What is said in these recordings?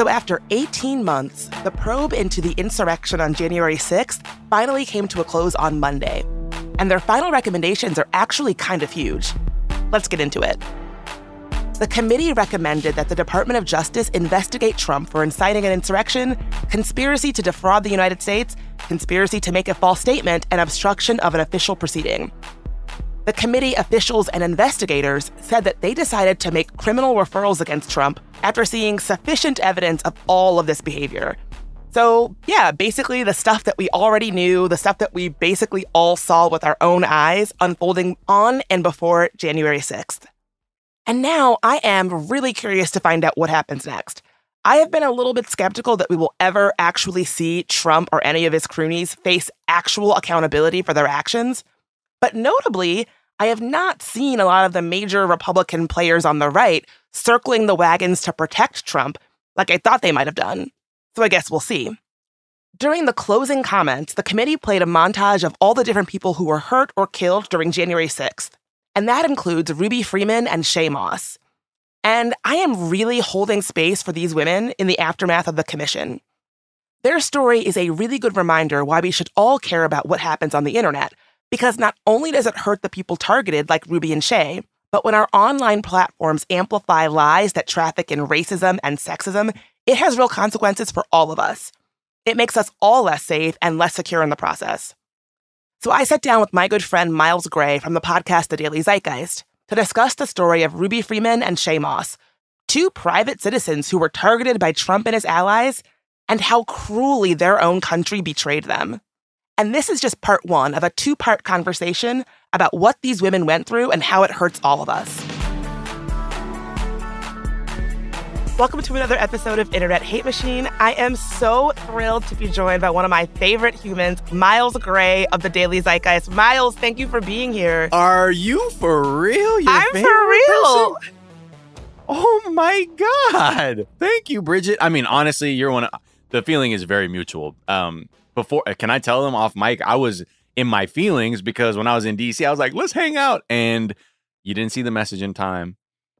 So, after 18 months, the probe into the insurrection on January 6th finally came to a close on Monday. And their final recommendations are actually kind of huge. Let's get into it. The committee recommended that the Department of Justice investigate Trump for inciting an insurrection, conspiracy to defraud the United States, conspiracy to make a false statement, and obstruction of an official proceeding. The committee officials and investigators said that they decided to make criminal referrals against Trump after seeing sufficient evidence of all of this behavior. So, yeah, basically the stuff that we already knew, the stuff that we basically all saw with our own eyes unfolding on and before January 6th. And now I am really curious to find out what happens next. I have been a little bit skeptical that we will ever actually see Trump or any of his cronies face actual accountability for their actions. But notably, I have not seen a lot of the major Republican players on the right circling the wagons to protect Trump like I thought they might have done. So I guess we'll see. During the closing comments, the committee played a montage of all the different people who were hurt or killed during January 6th. And that includes Ruby Freeman and Shaye Moss. And I am really holding space for these women in the aftermath of the commission. Their story is a really good reminder why we should all care about what happens on the internet, because not only does it hurt the people targeted, like Ruby and Shaye, but when our online platforms amplify lies that traffic in racism and sexism, it has real consequences for all of us. It makes us all less safe and less secure in the process. So I sat down with my good friend Miles Gray from the podcast The Daily Zeitgeist to discuss the story of Ruby Freeman and Shaye Moss, two private citizens who were targeted by Trump and his allies, and how cruelly their own country betrayed them. And this is just part one of a two part conversation about what these women went through and how it hurts all of us. Welcome to another episode of Internet Hate Machine. I am so thrilled to be joined by one of my favorite humans, Miles Gray of the Daily Zeitgeist. Miles, thank you for being here. Are you for real? Your I'm for real. Person? Oh my god! Thank you, Bridget. I mean, honestly, you're one. Of, the feeling is very mutual. Um, before can I tell them off mic? I was in my feelings because when I was in DC, I was like, let's hang out. And you didn't see the message in time.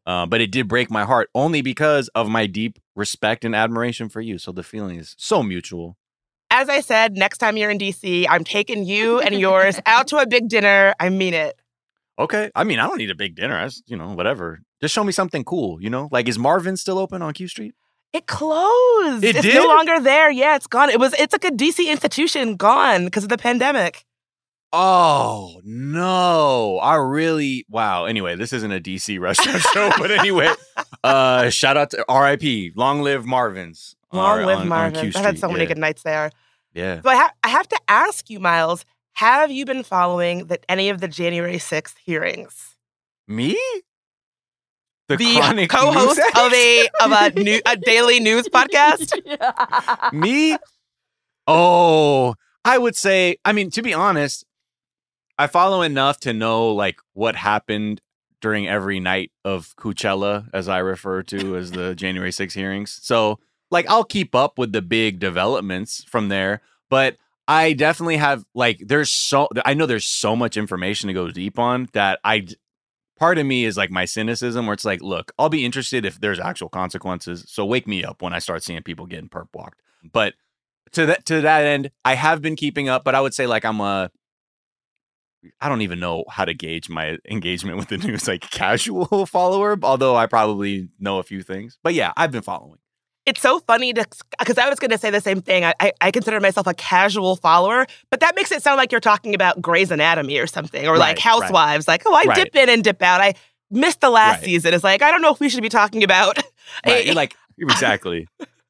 Uh, but it did break my heart only because of my deep respect and admiration for you. So the feeling is so mutual. As I said, next time you're in DC, I'm taking you and yours out to a big dinner. I mean it. Okay. I mean, I don't need a big dinner. I just, you know, whatever. Just show me something cool, you know? Like, is Marvin still open on Q Street? It closed. It it's did? no longer there. Yeah, it's gone. It was it's like a DC institution gone because of the pandemic. Oh no. I really wow. Anyway, this isn't a DC restaurant show, but anyway, uh shout out to RIP. Long live Marvin's. Long uh, live on- on Marvin. Q I had so many Yeah. good nights there. Yeah. So I, ha- I have to ask you, Miles, have you been following the, any of the January 6th hearings? Me? The, The co-host of a of a new a daily news podcast. Me? Oh, I would say, I mean, to be honest, I follow enough to know like what happened during every night of Coachella, as I refer to as the January 6 hearings. So, like, I'll keep up with the big developments from there, but I definitely have like there's so I know there's so much information to go deep on that I part of me is like my cynicism where it's like, look, I'll be interested if there's actual consequences. So wake me up when I start seeing people getting perp walked. But to that to that end, I have been keeping up, but I would say like I'm a I don't even know how to gauge my engagement with the news, like casual follower, although I probably know a few things. But yeah, I've been following. It's so funny to because I was going to say the same thing. I, I, I consider myself a casual follower, but that makes it sound like you're talking about Grey's Anatomy or something, or Right, like Housewives. Like, oh, I Right. dip in and dip out. I missed the last Right. season. It's like I don't know if we should be talking about. Right. You're like exactly.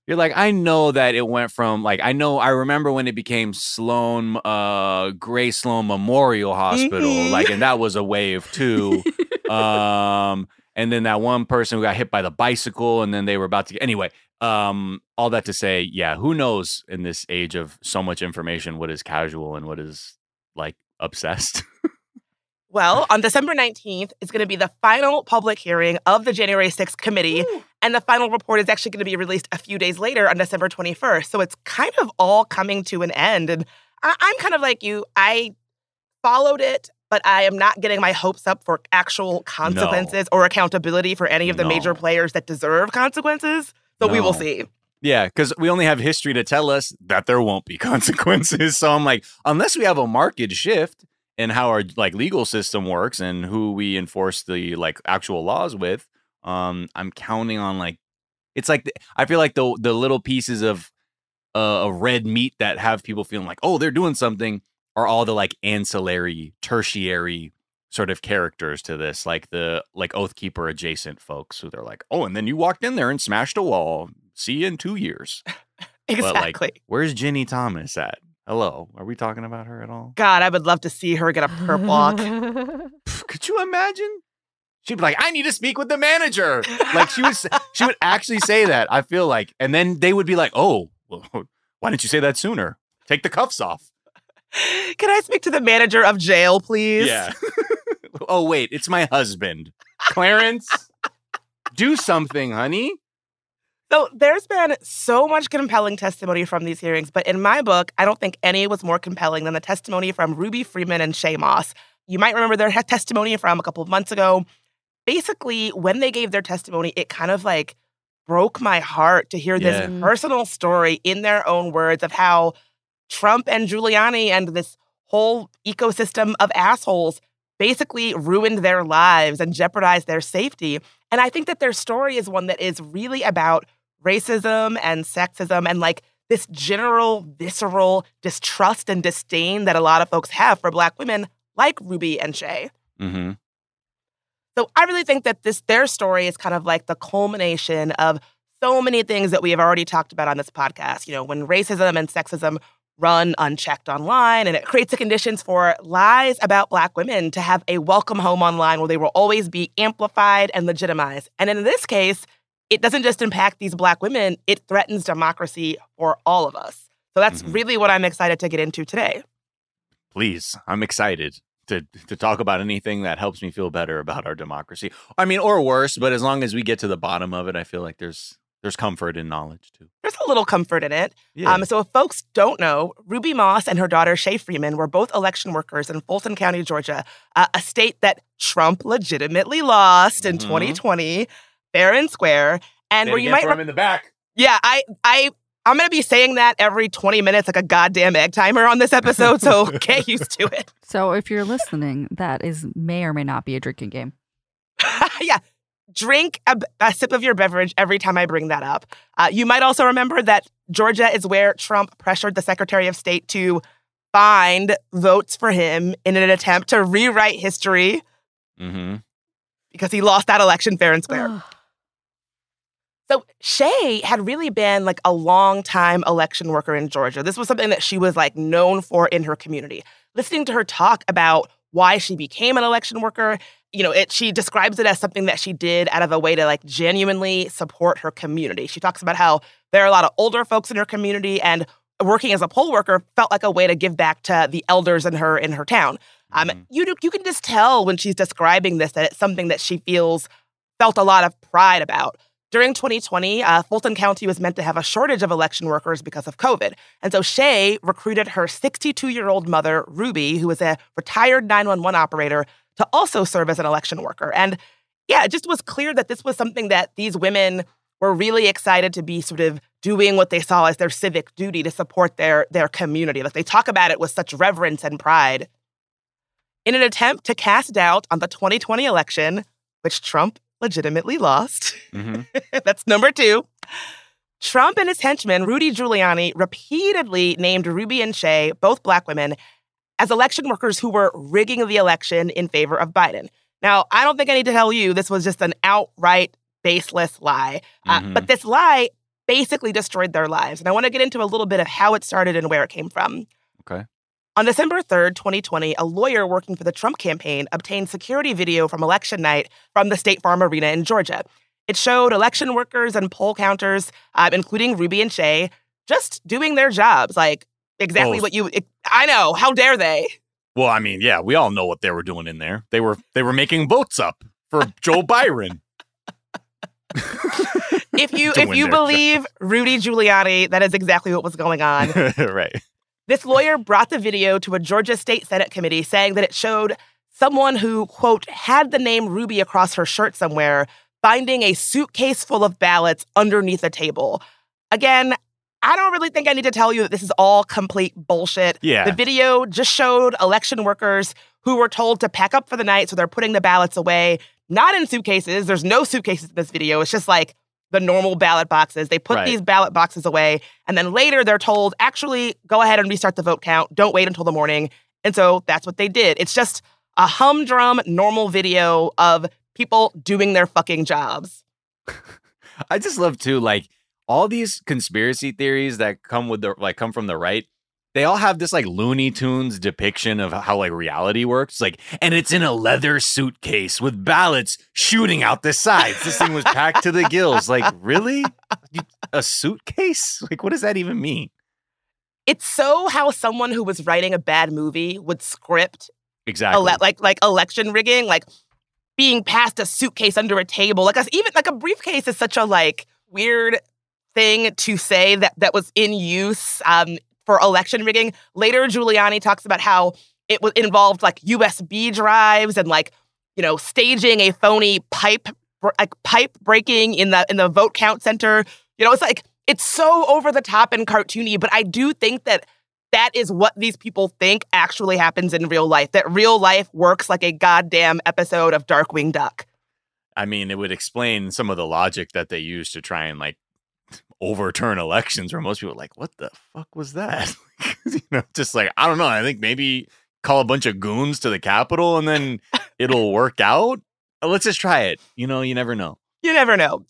You're like, I know that it went from like I know I remember when it became Sloan uh Grey Sloan Memorial Hospital, Mhm. like and that was a wave too. um and then that one person who got hit by the bicycle and then they were about to anyway, um all that to say, yeah, who knows in this age of so much information what is casual and what is like obsessed. Well, on December 19th it's going to be the final public hearing of the January 6th committee, and the final report is actually going to be released a few days later on December 21st. So it's kind of all coming to an end. And I- I'm kind of like you. I followed it, but I am not getting my hopes up for actual consequences or accountability for any of the major players that deserve consequences. So we will see. Yeah, because we only have history to tell us that there won't be consequences. So I'm like, unless we have a market shift in how our like legal system works and who we enforce the like actual laws with, um, I'm counting on like it's like the- I feel like the the little pieces of uh, of red meat that have people feeling like, oh, they're doing something, are all the like ancillary, tertiary sort of characters to this, like the like Oathkeeper adjacent folks who they're like, oh, and then you walked in there and smashed a wall. See you in two years. Exactly. But like, where's Ginni Thomas at? Hello, are we talking about her at all? God, I would love to see her get a perp walk. Could you imagine? She'd be like, "I need to speak with the manager." Like she would, s- she would actually say that. I feel like, and then they would be like, "Oh, well, why didn't you say that sooner? Take the cuffs off." Can I speak to the manager of jail, please? Yeah. Oh wait, it's my husband, Clarence. Do something, honey. So there's been so much compelling testimony from these hearings, but in my book, I don't think any was more compelling than the testimony from Ruby Freeman and Shaye Moss. You might remember their testimony from a couple of months ago. Basically, when they gave their testimony, it kind of like broke my heart to hear this Yeah. personal story in their own words of how Trump and Giuliani and this whole ecosystem of assholes basically ruined their lives and jeopardized their safety. And I think that their story is one that is really about racism and sexism and like this general visceral distrust and disdain that a lot of folks have for black women like Ruby and Shaye. Mm-hmm. So I really think that this their story is kind of like the culmination of so many things that we have already talked about on this podcast. You know, when racism and sexism run unchecked online and it creates the conditions for lies about black women to have a welcome home online where they will always be amplified and legitimized. And in this case, it doesn't just impact these black women, it threatens democracy for all of us. So that's Mhm. really what I'm excited to get into today. Please, I'm excited to to talk about anything that helps me feel better about our democracy. I mean, or worse, but as long as we get to the bottom of it, I feel like there's there's comfort in knowledge too. There's a little comfort in it. Yeah. Um, so, if folks don't know, Ruby Moss and her daughter Shaye Freeman were both election workers in Fulton County, Georgia, uh, a state that Trump legitimately lost in Mhm. 2020, fair and square. And Say where you might, for re- him in the back. yeah, I, I, I'm gonna be saying that every 20 minutes like a goddamn egg timer on this episode. So get used to it. So if you're listening, that is may or may not be a drinking game. yeah. Drink a, a sip of your beverage every time I bring that up. Uh, you might also remember that Georgia is where Trump pressured the Secretary of State to find votes for him in an attempt to rewrite history Mm-hmm. because he lost that election fair and square. So Shaye had really been like a long time election worker in Georgia. This was something that she was like known for in her community. Listening to her talk about why she became an election worker, you know, it she describes it as something that she did out of a way to like genuinely support her community. She talks about how there are a lot of older folks in her community and working as a poll worker felt like a way to give back to the elders in her in her town. Um, Mhm. you you can just tell when she's describing this that it's something that she feels felt a lot of pride about. During 2020, uh, Fulton County was meant to have a shortage of election workers because of COVID. And so Shaye recruited her 62 year old mother, Ruby, who was a retired 911 operator, to also serve as an election worker. And yeah, it just was clear that this was something that these women were really excited to be sort of doing what they saw as their civic duty to support their, their community. Like they talk about it with such reverence and pride. In an attempt to cast doubt on the 2020 election, which Trump legitimately lost, Mhm. that's number two. Trump and his henchman, Rudy Giuliani, repeatedly named Ruby and Shaye, both black women, as election workers who were rigging the election in favor of Biden. Now, I don't think I need to tell you this was just an outright baseless lie. Uh, Mhm. but this lie basically destroyed their lives. And I want to get into a little bit of how it started and where it came from. Okay. On December 3rd, 2020, a lawyer working for the Trump campaign obtained security video from election night from the State Farm Arena in Georgia. It showed election workers and poll counters, uh, including Ruby and Shaye, just doing their jobs, like exactly Oh. what you. I know. How dare they? Well, I mean, yeah, we all know what they were doing in there. They were they were making votes up for Joe Byron. If you if you believe Rudy Giuliani, that is exactly what was going on. right. This lawyer brought the video to a Georgia State Senate committee saying that it showed someone who, quote, had the name Ruby across her shirt somewhere, finding a suitcase full of ballots underneath a table. Again, I don't really think I need to tell you that this is all complete bullshit. Yeah. The video just showed election workers who were told to pack up for the night, so they're putting the ballots away, not in suitcases. There's no suitcases in this video. It's just like the normal ballot boxes. They put Right. these ballot boxes away, and then later they're told, actually, go ahead and restart the vote count. Don't wait until the morning. And so that's what they did. It's just a humdrum, normal video of people doing their fucking jobs. I just love too, like all these conspiracy theories that come with the like come from the right. They all have this like Looney Tunes depiction of how like reality works. Like, and it's in a leather suitcase with ballots shooting out the sides. This thing was packed to the gills. Like, really? A suitcase? Like, what does that even mean? It's so how someone who was writing a bad movie would script Exactly. ele- like like election rigging, like being passed a suitcase under a table. Like a, even like a briefcase is such a like weird thing to say that that was in use um, for election rigging. Later, Giuliani talks about how it was involved like USB drives and like you know staging a phony pipe like pipe breaking in the in the vote count center. You know, it's like it's so over the top and cartoony, but I do think that that is what these people think actually happens in real life. That real life works like a goddamn episode of Darkwing Duck. I mean, it would explain some of the logic that they use to try and like overturn elections where most people are like, what the fuck was that? you know, just like, I don't know. I think maybe call a bunch of goons to the Capitol and then it'll work out. Uh, Let's just try it. You know, you never know. You never know.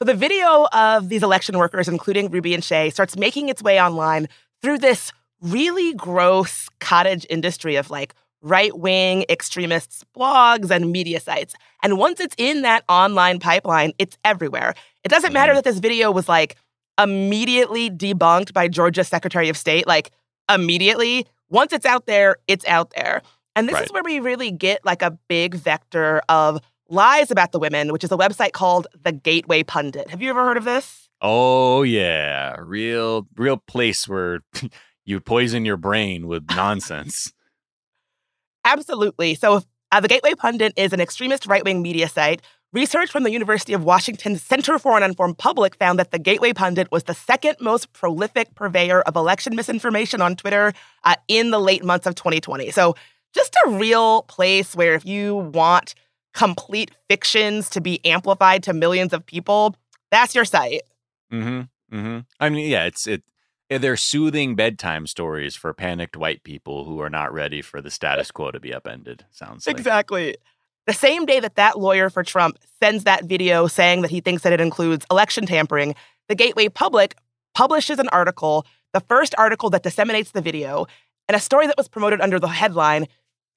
So the video of these election workers, including Ruby and Shaye, starts making its way online through this really gross cottage industry of like right wing extremists' blogs and media sites. And once it's in that online pipeline, it's everywhere. It doesn't matter Mhm. that this video was like immediately debunked by Georgia's Secretary of State, like immediately. Once it's out there, it's out there. And this Right. is where we really get like a big vector of lies about the women, which is a website called The Gateway Pundit. Have you ever heard of this? Oh yeah. Real real place where you poison your brain with nonsense. Absolutely. So, uh, the Gateway Pundit is an extremist right wing media site. Research from the University of Washington's Center for an Informed Public found that the Gateway Pundit was the second most prolific purveyor of election misinformation on Twitter uh, in the late months of 2020. So, just a real place where if you want complete fictions to be amplified to millions of people, that's your site. Mm-hmm. Mm-hmm. I mean, yeah, it's it. They're soothing bedtime stories for panicked white people who are not ready for the status quo to be upended. Sounds like. Exactly. The same day that that lawyer for Trump sends that video saying that he thinks that it includes election tampering, the Gateway Pundit publishes an article, the first article that disseminates the video, and a story that was promoted under the headline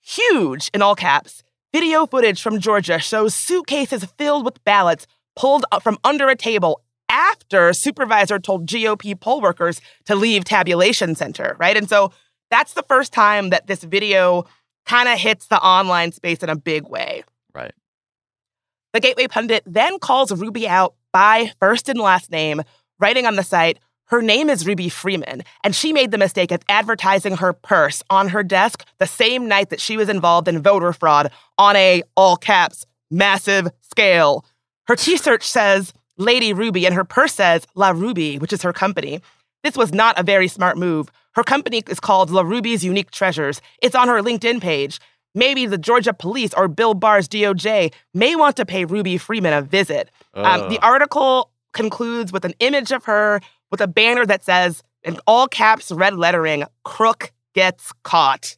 Huge in all caps. Video footage from Georgia shows suitcases filled with ballots pulled up from under a table after supervisor told GOP poll workers to leave tabulation center, right? And so that's the first time that this video kind of hits the online space in a big way. Right. The Gateway Pundit then calls Ruby out by first and last name, writing on the site, her name is Ruby Freeman, and she made the mistake of advertising her purse on her desk the same night that she was involved in voter fraud on a, all caps, massive scale. Her t shirt says Lady Ruby, and her purse says La Ruby, which is her company. This was not a very smart move. Her company is called La Ruby's Unique Treasures. It's on her LinkedIn page. Maybe the Georgia police or Bill Barr's DOJ may want to pay Ruby Freeman a visit. Um, the article concludes with an image of her with a banner that says, in all caps, red lettering, crook gets caught.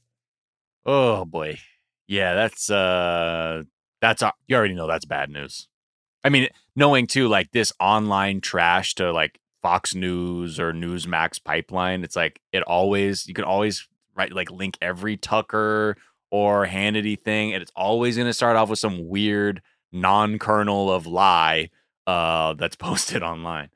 Oh boy. Yeah, that's uh that's uh, you already know that's bad news. I mean, knowing too like this online trash to like Fox News or Newsmax pipeline, it's like it always you can always right like link every Tucker or Hannity thing, and it's always going to start off with some weird non-kernel of lie uh that's posted online.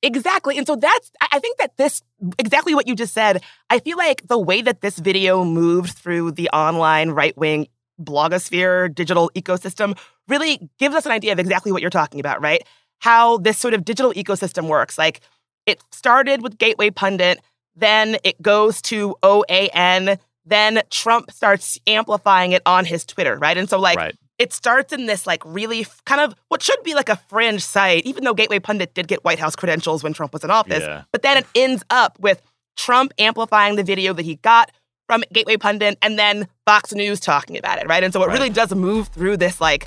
Exactly. And so that's, I I think that this, exactly what you just said, I feel like the way that this video moved through the online right wing blogosphere digital ecosystem really gives us an idea of exactly what you're talking about, right? How this sort of digital ecosystem works. Like it started with Gateway Pundit, then it goes to OAN, then Trump starts amplifying it on his Twitter, right? And so, like, Right. it starts in this like really f- kind of what should be like a fringe site, even though Gateway Pundit did get White House credentials when Trump was in office. Yeah. But then it ends up with Trump amplifying the video that he got from Gateway Pundit and then Fox News talking about it, right? And so it Right. really does move through this like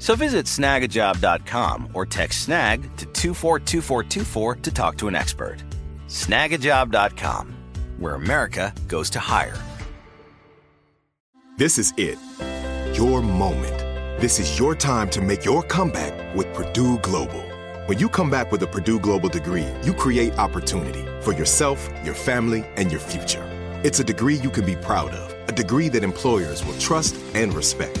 So visit snagajob.com or text snag to 242424 to talk to an expert. Snagajob.com, where America goes to hire. This is it. Your moment. This is your time to make your comeback with Purdue Global. When you come back with a Purdue Global degree, you create opportunity for yourself, your family, and your future. It's a degree you can be proud of, a degree that employers will trust and respect.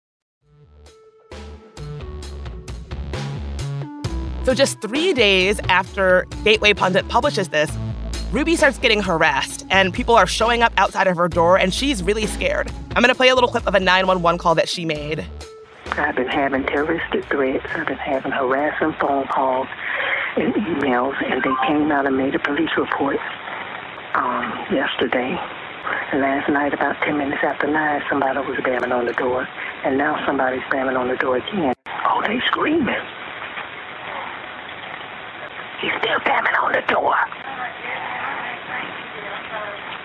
So just three days after Gateway Pundit publishes this, Ruby starts getting harassed, and people are showing up outside of her door, and she's really scared. I'm gonna play a little clip of a 911 call that she made. I've been having terroristic threats. I've been having harassing phone calls and emails, and they came out and made a police report um, yesterday. And last night, about 10 minutes after 9, somebody was banging on the door, and now somebody's banging on the door again. Oh, they screaming. Door.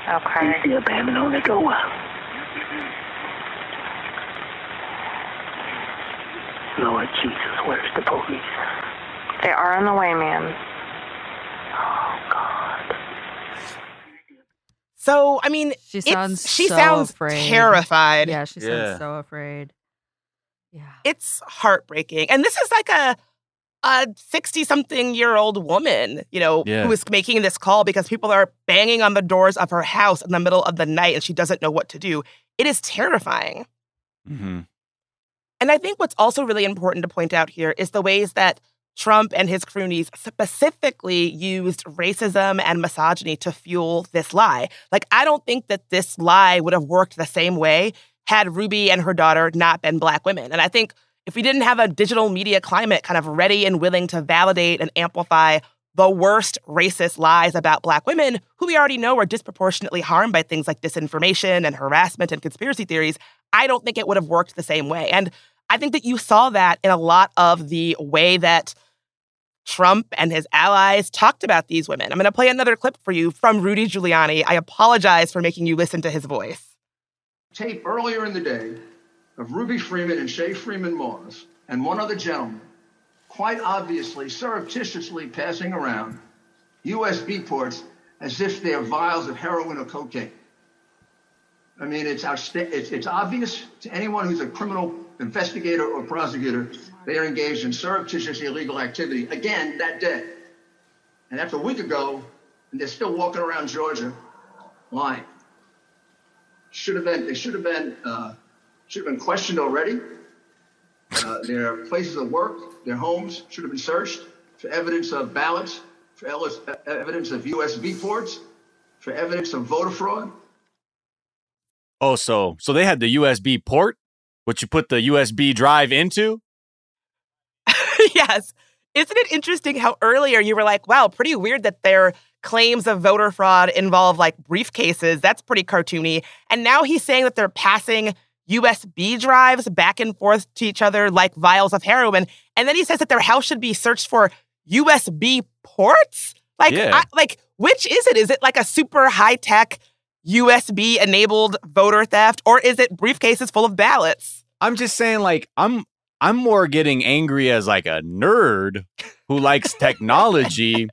Okay. He's still banging on the door. Lord Jesus, where's the police? They are on the way, ma'am. Oh, God. So, I mean, She sounds she so sounds afraid. terrified. Yeah, she Yeah. sounds so afraid. Yeah. It's heartbreaking. And this is like a a 60 something year old woman, you know, Yeah. who is making this call because people are banging on the doors of her house in the middle of the night and she doesn't know what to do. It is terrifying. hmm And I think what's also really important to point out here is the ways that Trump and his cronies specifically used racism and misogyny to fuel this lie. Like, I don't think that this lie would have worked the same way had Ruby and her daughter not been Black women. And I think if we didn't have a digital media climate kind of ready and willing to validate and amplify the worst racist lies about Black women, who we already know are disproportionately harmed by things like disinformation and harassment and conspiracy theories, I don't think it would have worked the same way. And I think that you saw that in a lot of the way that Trump and his allies talked about these women. I'm going to play another clip for you from Rudy Giuliani. I apologize for making you listen to his voice. tape earlier in the day of Ruby Freeman and Shaye Freeman Moss and one other gentleman quite obviously surreptitiously passing around USB ports as if they're vials of heroin or cocaine. I mean, it's, it's, it's obvious to anyone who's a criminal investigator or prosecutor they are engaged in surreptitious illegal activity again that day. And that's a week ago, and they're still walking around Georgia lying should have been they should have been uh, should have been questioned already. Uh, their places of work, their homes should have been searched for evidence of ballots, for uh, evidence of USB ports, for evidence of voter fraud. Oh, so so they had the USB port, which you put the USB drive into. yes. Isn't it interesting how earlier you were like, wow, pretty weird that their claims of voter fraud involve like briefcases? That's pretty cartoony. And now he's saying that they're passing USB drives back and forth to each other like vials of heroin. And then he says that their house should be searched for USB ports? Like, Yeah. I, like which is it? Is it like a super high tech USB enabled voter theft or is it briefcases full of ballots? I'm just saying, like, I'm I'm more getting angry as like a nerd who likes technology.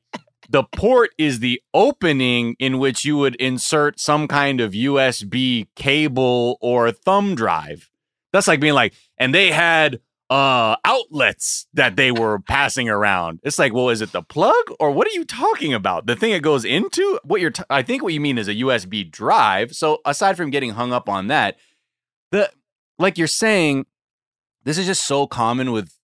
The port is the opening in which you would insert some kind of USB cable or thumb drive. That's like being like, and they had uh outlets that they were passing around. It's like, well, is it the plug or what are you talking about? The thing it goes into? What you're t- I think what you mean is a USB drive. So aside from getting hung up on that, the like you're saying, this is just so common with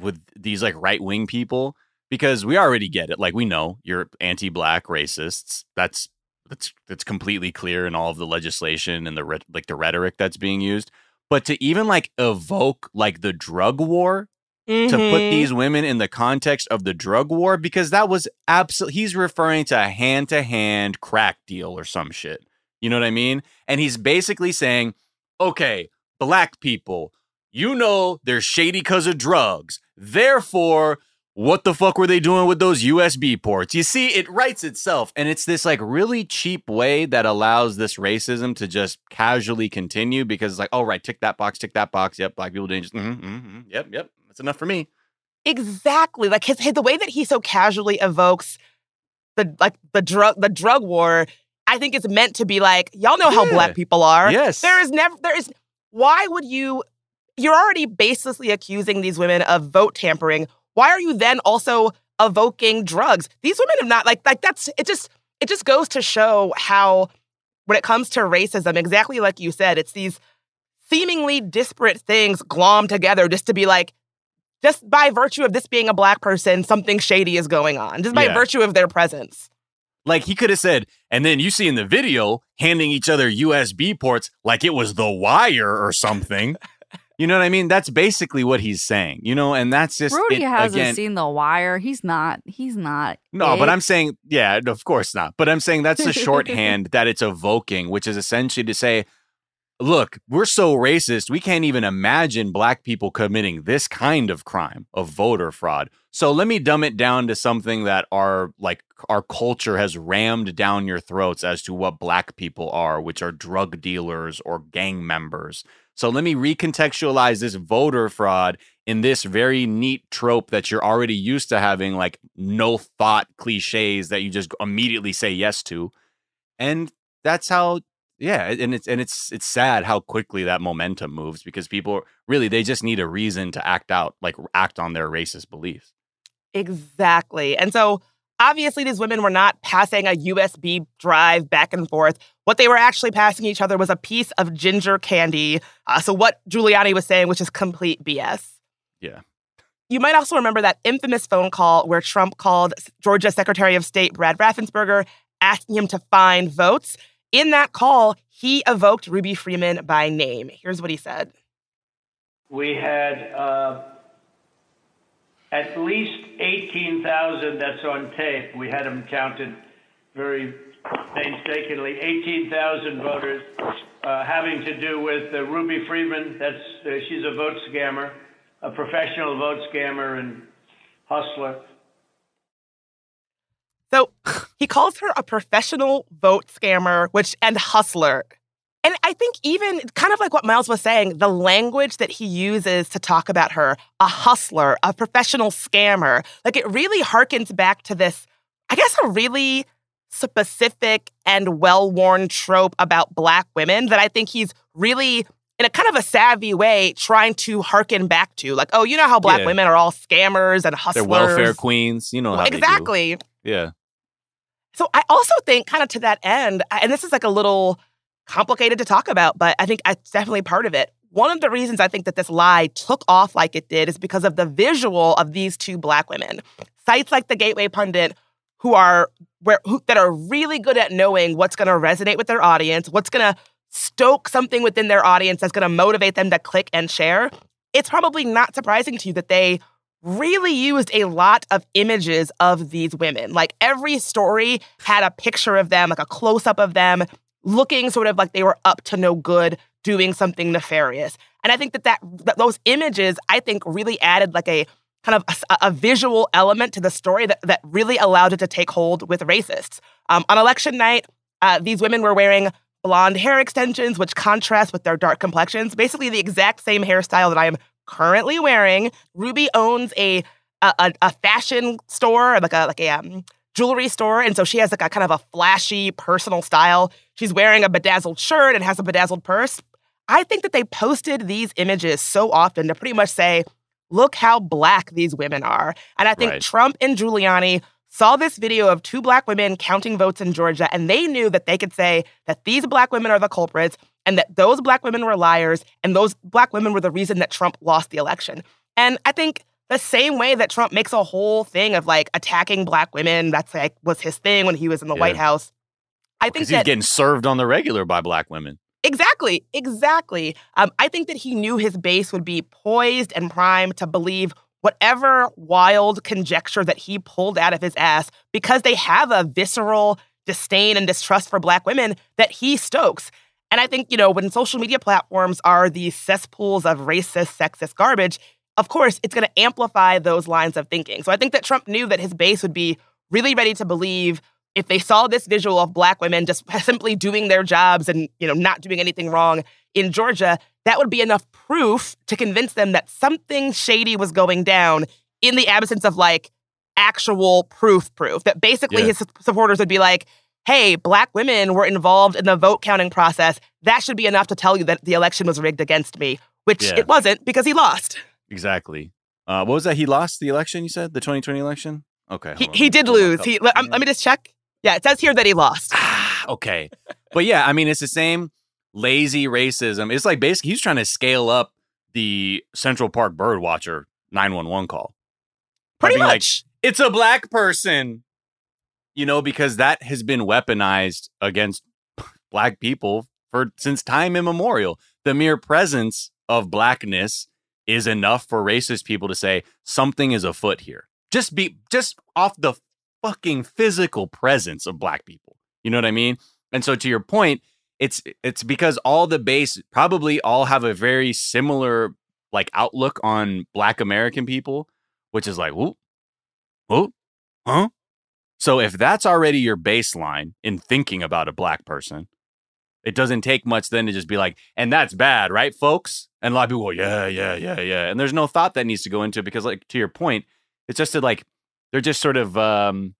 with these like right wing people because we already get it. Like we know you're anti-black racists. That's that's that's completely clear in all of the legislation and the re- like the rhetoric that's being used. But to even like evoke like the drug war to put Mhm. these women in the context of the drug war because that was absolutely he's referring to a hand-to-hand crack deal or some shit. You know what I mean? And he's basically saying, "Okay, black people, you know they're shady cuz of drugs. Therefore, what the fuck were they doing with those USB ports? You see, it writes itself, and it's this like really cheap way that allows this racism to just casually continue because it's like, oh right, tick that box, tick that box. Yep, black people dangerous. hmm hmm Yep, yep, that's enough for me. Exactly. Like his, his the way that he so casually evokes the like the drug the drug war, I think it's meant to be like, y'all know how Yeah. black people are. Yes. There is never there is why would you you're already baselessly accusing these women of vote tampering. Why are you then also evoking drugs? These women have not like like that's it just it just goes to show how when it comes to racism, exactly like you said, it's these seemingly disparate things glommed together just to be like, just by virtue of this being a black person, something shady is going on, just by Yeah. virtue of their presence. Like he could have said, and then you see in the video handing each other USB ports like it was the wire or something. You know what I mean? That's basically what he's saying. You know, and that's just Rudy it- hasn't again, seen The Wire. He's not. He's not. No, but. I'm saying, yeah, of course not. But I'm saying that's the shorthand that it's evoking, which is essentially to say, look, we're so racist, we can't even imagine black people committing this kind of crime of voter fraud. So let me dumb it down to something that our like our culture has rammed down your throats as to what black people are, which are drug dealers or gang members. So let me recontextualize this voter fraud in this very neat trope that you're already used to having like no thought cliches that you just immediately say yes to. And that's how yeah, and it's and it's it's sad how quickly that momentum moves because people really they just need a reason to act out, like act on their racist beliefs. Exactly. And so obviously these women were not passing a USB drive back and forth. What they were actually passing each other was a piece of ginger candy. Uh, so what Giuliani was saying, which is complete BS. Yeah. You might also remember that infamous phone call where Trump called Georgia Secretary of State Brad Raffensperger asking him to find votes. In that call, he evoked Ruby Freeman by name. Here's what he said We had uh, at least 18,000, that's on tape. We had them counted very painstakingly 18,000 voters uh, having to do with uh, Ruby Freeman. That's uh, she's a vote scammer, a professional vote scammer and hustler. So he calls her a professional vote scammer, which and hustler. And I think even kind of like what Miles was saying, the language that he uses to talk about her, a hustler, a professional scammer, like it really harkens back to this, I guess, a really specific and well-worn trope about black women that I think he's really in a kind of a savvy way trying to harken back to. Like, oh, you know how black Yeah. women are all scammers and hustlers. They're welfare queens, you know how they do. exactly. Yeah. So I also think, kind of to that end, and this is like a little complicated to talk about, but I think it's definitely part of it. One of the reasons I think that this lie took off like it did is because of the visual of these two black women. Sites like the Gateway Pundit, who are where who, that are really good at knowing what's going to resonate with their audience, what's going to stoke something within their audience that's going to motivate them to click and share. It's probably not surprising to you that they really used a lot of images of these women. Like every story had a picture of them, like a close up of them, looking sort of like they were up to no good, doing something nefarious. And I think that, that, that those images, I think, really added like a kind of a, a visual element to the story that, that really allowed it to take hold with racists. Um, on election night, uh, these women were wearing blonde hair extensions, which contrast with their dark complexions. Basically, the exact same hairstyle that I am currently wearing. Ruby owns a a, a, a fashion store, like a like a um, jewelry store, and so she has like a kind of a flashy personal style. She's wearing a bedazzled shirt and has a bedazzled purse. I think that they posted these images so often to pretty much say, look how black these women are. And I think Right. Trump and Giuliani saw this video of two black women counting votes in Georgia, and they knew that they could say that these black women are the culprits and that those black women were liars and those black women were the reason that Trump lost the election. And I think the same way that Trump makes a whole thing of like attacking black women, that's like was his thing when he was in the Yeah. White House. I think Because he's that getting served on the regular by black women. Exactly, exactly. Um, I think that he knew his base would be poised and primed to believe whatever wild conjecture that he pulled out of his ass because they have a visceral disdain and distrust for Black women that he stokes. And I think, you know, when social media platforms are these cesspools of racist, sexist garbage, of course, it's going to amplify those lines of thinking. So I think that Trump knew that his base would be really ready to believe if they saw this visual of black women just simply doing their jobs and you know not doing anything wrong in Georgia, that would be enough proof to convince them that something shady was going down in the absence of like actual proof proof. That basically Yeah. his supporters would be like, "Hey, black women were involved in the vote counting process. That should be enough to tell you that the election was rigged against me." Which Yeah. it wasn't because he lost. Exactly. Uh, what was that? He lost the election, you said? The 2020 election? Okay. He, he did lose. He, let, um, let me just check. Yeah, it says here that he lost. okay. But yeah, I mean, it's the same lazy racism. It's like basically he's trying to scale up the Central Park bird watcher 911 call. Pretty being like, much. it's a black person, you know, because that has been weaponized against black people for since time immemorial. The mere presence of blackness is enough for racist people to say something is afoot here. Just be just off the fucking physical presence of black people. You know what I mean? And so to your point, it's it's because all the base probably all have a very similar like outlook on black American people, which is like, whoop, whoop, huh? So if that's already your baseline in thinking about a black person, it doesn't take much then to just be like, and that's bad, right, folks? And a lot of people go, yeah, yeah, yeah, yeah. And there's no thought that needs to go into it because, like, to your point, it's just that like they're just sort of um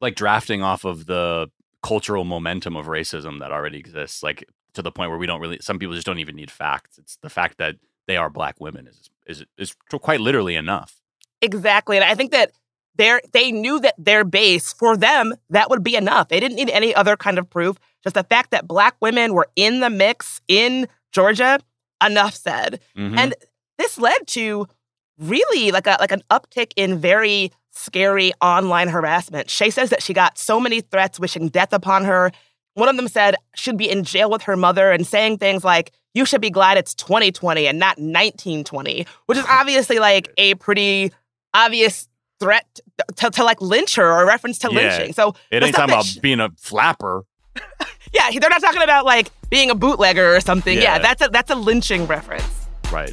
like drafting off of the cultural momentum of racism that already exists, like to the point where we don't really some people just don't even need facts. It's the fact that they are black women is is is quite literally enough. Exactly. And I think that they they knew that their base for them that would be enough. They didn't need any other kind of proof. Just the fact that black women were in the mix in Georgia, enough said. Mhm. And this led to really like a like an uptick in very scary online harassment. Shaye says that she got so many threats wishing death upon her. One of them said she'd be in jail with her mother and saying things like, you should be glad it's 2020 and not 1920, which is obviously like a pretty obvious threat to, to like lynch her or a reference to lynching. So it ain't talking about sh- being a flapper. yeah, they're not talking about like being a bootlegger or something. Yeah, Yeah. that's a that's a lynching reference. Right.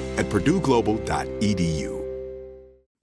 at purdueglobal.edu.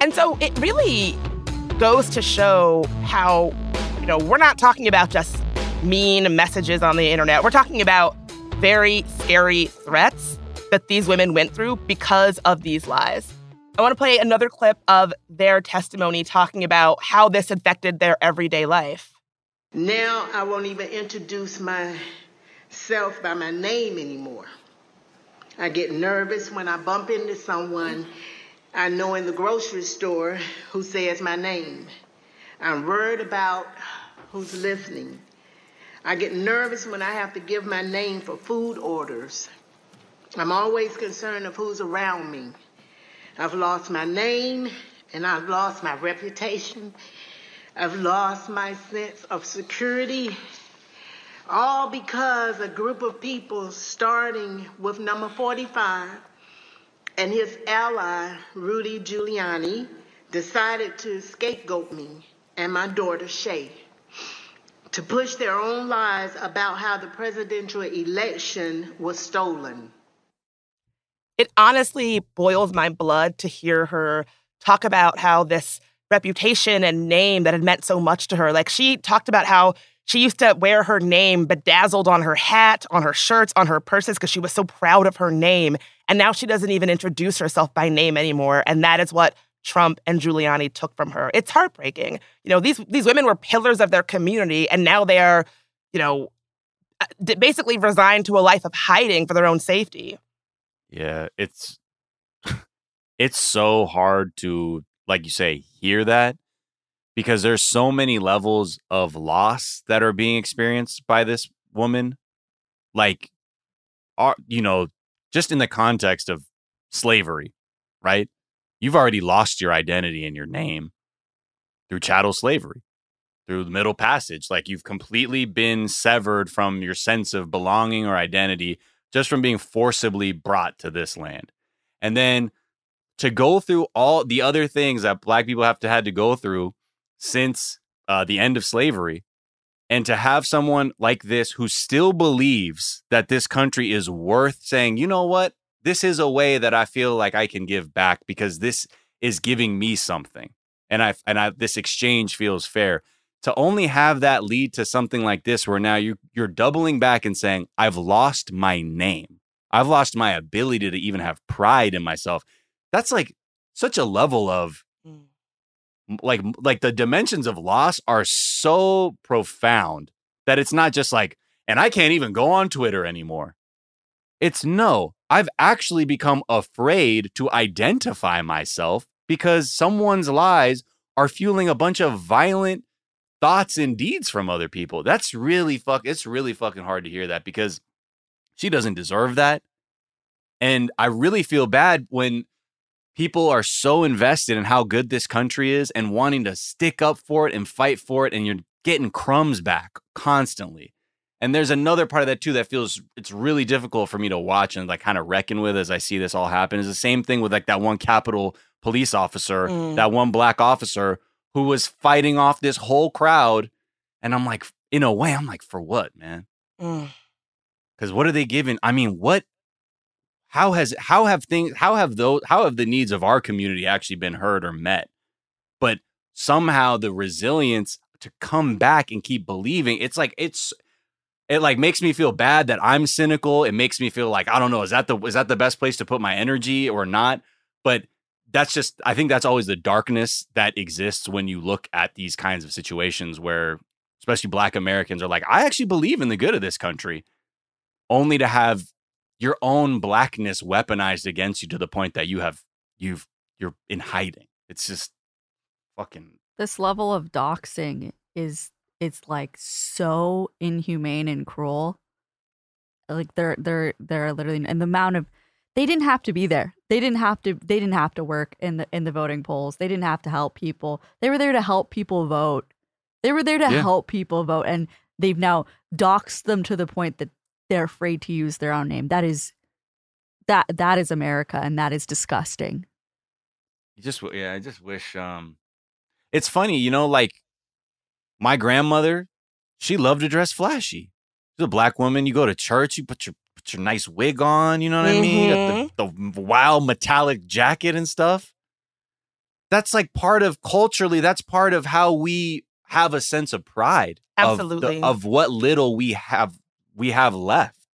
And so it really goes to show how, you know, we're not talking about just mean messages on the internet. We're talking about very scary threats that these women went through because of these lies. I want to play another clip of their testimony talking about how this affected their everyday life. Now I won't even introduce myself by my name anymore. I get nervous when I bump into someone I know in the grocery store who says my name. I'm worried about who's listening. I get nervous when I have to give my name for food orders. I'm always concerned of who's around me. I've lost my name and I've lost my reputation. I've lost my sense of security. All because a group of people, starting with number 45 and his ally, Rudy Giuliani, decided to scapegoat me and my daughter Shaye to push their own lies about how the presidential election was stolen. It honestly boils my blood to hear her talk about how this reputation and name that had meant so much to her. Like she talked about how she used to wear her name bedazzled on her hat, on her shirts, on her purses because she was so proud of her name. And now she doesn't even introduce herself by name anymore. And that is what Trump and Giuliani took from her. It's heartbreaking. You know, these these women were pillars of their community and now they are, you know, uh, basically resigned to a life of hiding for their own safety. Yeah, it's it's so hard to like you say hear that because there's so many levels of loss that are being experienced by this woman like are you know just in the context of slavery right? You've already lost your identity and your name through chattel slavery through the middle passage. Like you've completely been severed from your sense of belonging or identity just from being forcibly brought to this land. And then to go through all the other things that black people have to had to go through since uh, the end of slavery and to have someone like this who still believes that this country is worth saying you know what? This is a way that i feel like i can give back because this is giving me something. And i and i this exchange feels fair. To only have that lead to something like this where now you you're doubling back and saying i've lost my name. I've lost my ability to even have pride in myself. That's like such a level of like like the dimensions of loss are so profound that it's not just like and I can't even go on Twitter anymore. It's no, I've actually become afraid to identify myself because someone's lies are fueling a bunch of violent thoughts and deeds from other people. That's really fuck it's really fucking hard to hear that because she doesn't deserve that. And I really feel bad when people are so invested in how good this country is and wanting to stick up for it and fight for it and you're getting crumbs back constantly and there's another part of that too that feels it's really difficult for me to watch and like kind of reckon with as i see this all happen is the same thing with like that one capitol police officer Mm. that one black officer who was fighting off this whole crowd and i'm like in a way i'm like for what man Mm. because what are they giving i mean what how has how have things how have those how have the needs of our community actually been heard or met? But somehow the resilience to come back and keep believing it's like it's it like makes me feel bad that i'm cynical. It makes me feel like i don't know is that the is that the best place to put my energy or not? But that's just i think that's always the darkness that exists when you look at these kinds of situations where especially black americans are like i actually believe in the good of this country only to have your own blackness weaponized against you to the point that you have you've you're in hiding. It's just fucking This level of doxing is it's like so inhumane and cruel. Like they're they're they're literally and the amount of they didn't have to be there. They didn't have to they didn't have to work in the in the voting polls. They didn't have to help people. They were there to help people vote. They were there to Yeah. help people vote and they've now doxed them to the point that they're afraid to use their own name. That is that that is America and that is disgusting. you just yeah, I just wish um it's funny, you know, like my grandmother, she loved to dress flashy. She's a black woman. You go to church, you put your put your nice wig on, you know what I mean? The, the wild metallic jacket and stuff. That's like part of culturally, that's part of how we have a sense of pride of the- Absolutely. of, what little we have we have left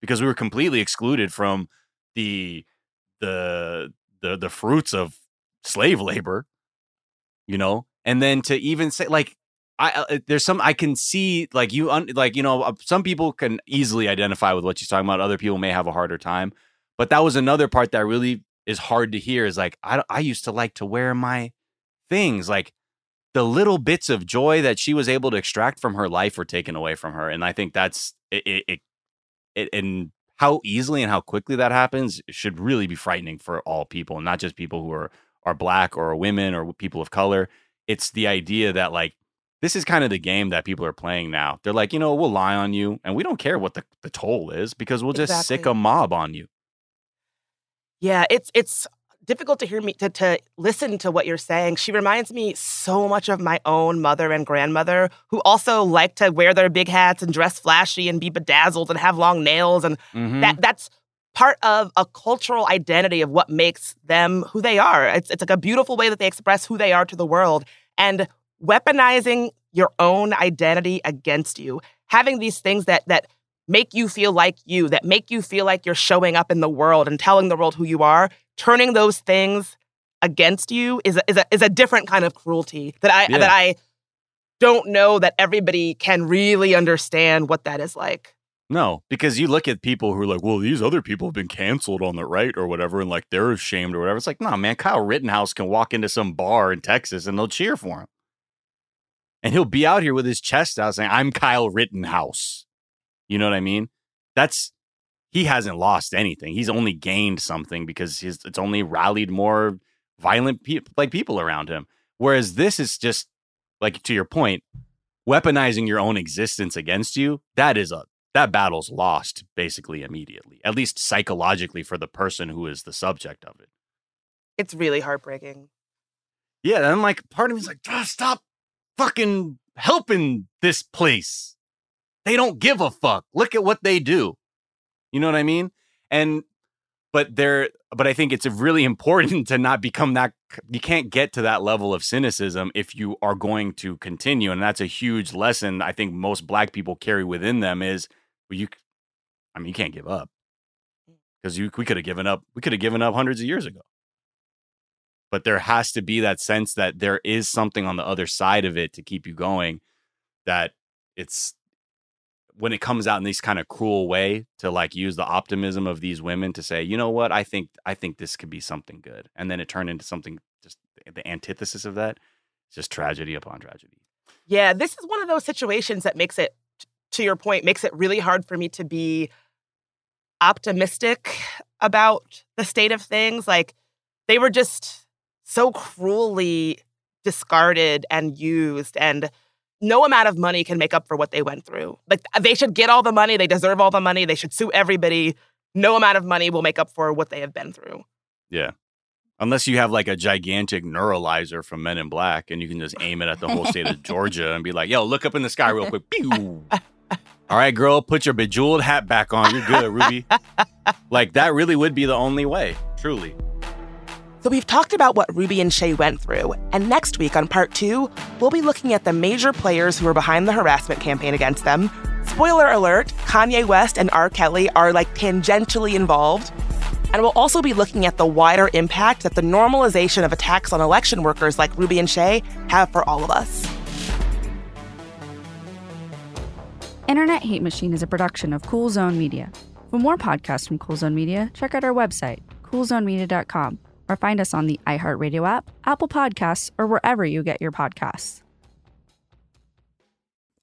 because we were completely excluded from the the the the fruits of slave labor you know? And then to even say like i uh, there's some i can see like you un, like you know uh, some people can easily identify with what she's talking about other people may have a harder time but that was another part that really is hard to hear is like i i used to like to wear my things like the little bits of joy that she was able to extract from her life were taken away from her and i think that's it it, it, and how easily and how quickly that happens should really be frightening for all people and not just people who are are black or women or people of color. It's the idea that like this is kind of the game that people are playing now. They're like you know we'll lie on you and we don't care what the, the toll is because we'll just sic a mob on you. Yeah, it's it's difficult to hear me to, to listen to what you're saying. She reminds me so much of my own mother and grandmother, who also like to wear their big hats and dress flashy and be bedazzled and have long nails, and Mhm. that that's part of a cultural identity of what makes them who they are. It's it's like a beautiful way that they express who they are to the world, and weaponizing your own identity against you, having these things that that make you feel like you, that make you feel like you're showing up in the world and telling the world who you are, turning those things against you is a, is a, is a different kind of cruelty that I Yeah. that I don't know that everybody can really understand what that is like. No, because you look at people who are like, well, these other people have been canceled on the right or whatever, and like they're ashamed or whatever. It's like, no, man, Kyle Rittenhouse can walk into some bar in Texas and they'll cheer for him. And he'll be out here with his chest out saying, I'm Kyle Rittenhouse. You know what I mean? That's he hasn't lost anything. He's only gained something because his it's only rallied more violent people like people around him. Whereas this is just like to your point, weaponizing your own existence against you, that is a that battle's lost basically immediately. At least psychologically for the person who is the subject of it. It's really heartbreaking. Yeah, and I'm like, part of me's like, "Ah, stop fucking helping this place. They don't give a fuck. Look at what they do. You know what I mean? And but there but I think it's really important to not become that you can't get to that level of cynicism if you are going to continue and that's a huge lesson I think most black people carry within them is well, you I mean you can't give up. Mm. Cuz you we could have given up we could have given up hundreds of years ago but there has to be that sense that there is something on the other side of it to keep you going that it's when it comes out in this kind of cruel way to like use the optimism of these women to say you know what i think i think this could be something good and then it turned into something just eh, the antithesis of that just tragedy upon tragedy Yeah, this is one of those situations that makes it, to your point, makes it really hard for me to be optimistic about the state of things. Like they were just so cruelly discarded and used, and no amount of money can make up for what they went through. Like they should get all the money, they deserve all the money, they should sue everybody. No amount of money will make up for what they have been through. yeah unless you have like a gigantic neuralizer from men in black and you can just aim it at the whole state of georgia and be like yo look up in the sky real quick Pew! all right girl put your bejeweled hat back on you're good ruby like that really would be the only way truly So we've talked about what Ruby and Shaye went through, and next week on part two, we'll be looking at the major players who are behind the harassment campaign against them. Spoiler alert, Kanye West and R. Kelly are like tangentially involved. And we'll also be looking at the wider impact that the normalization of attacks on election workers like Ruby and Shaye have for all of us. Internet Hate Machine is a production of Cool Zone Media. For more podcasts from Cool Zone Media, check out our website, coolzonemedia.com, or find us on the iHeartRadio app, Apple Podcasts, or wherever you get your podcasts.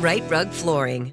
Rite Rug Flooring.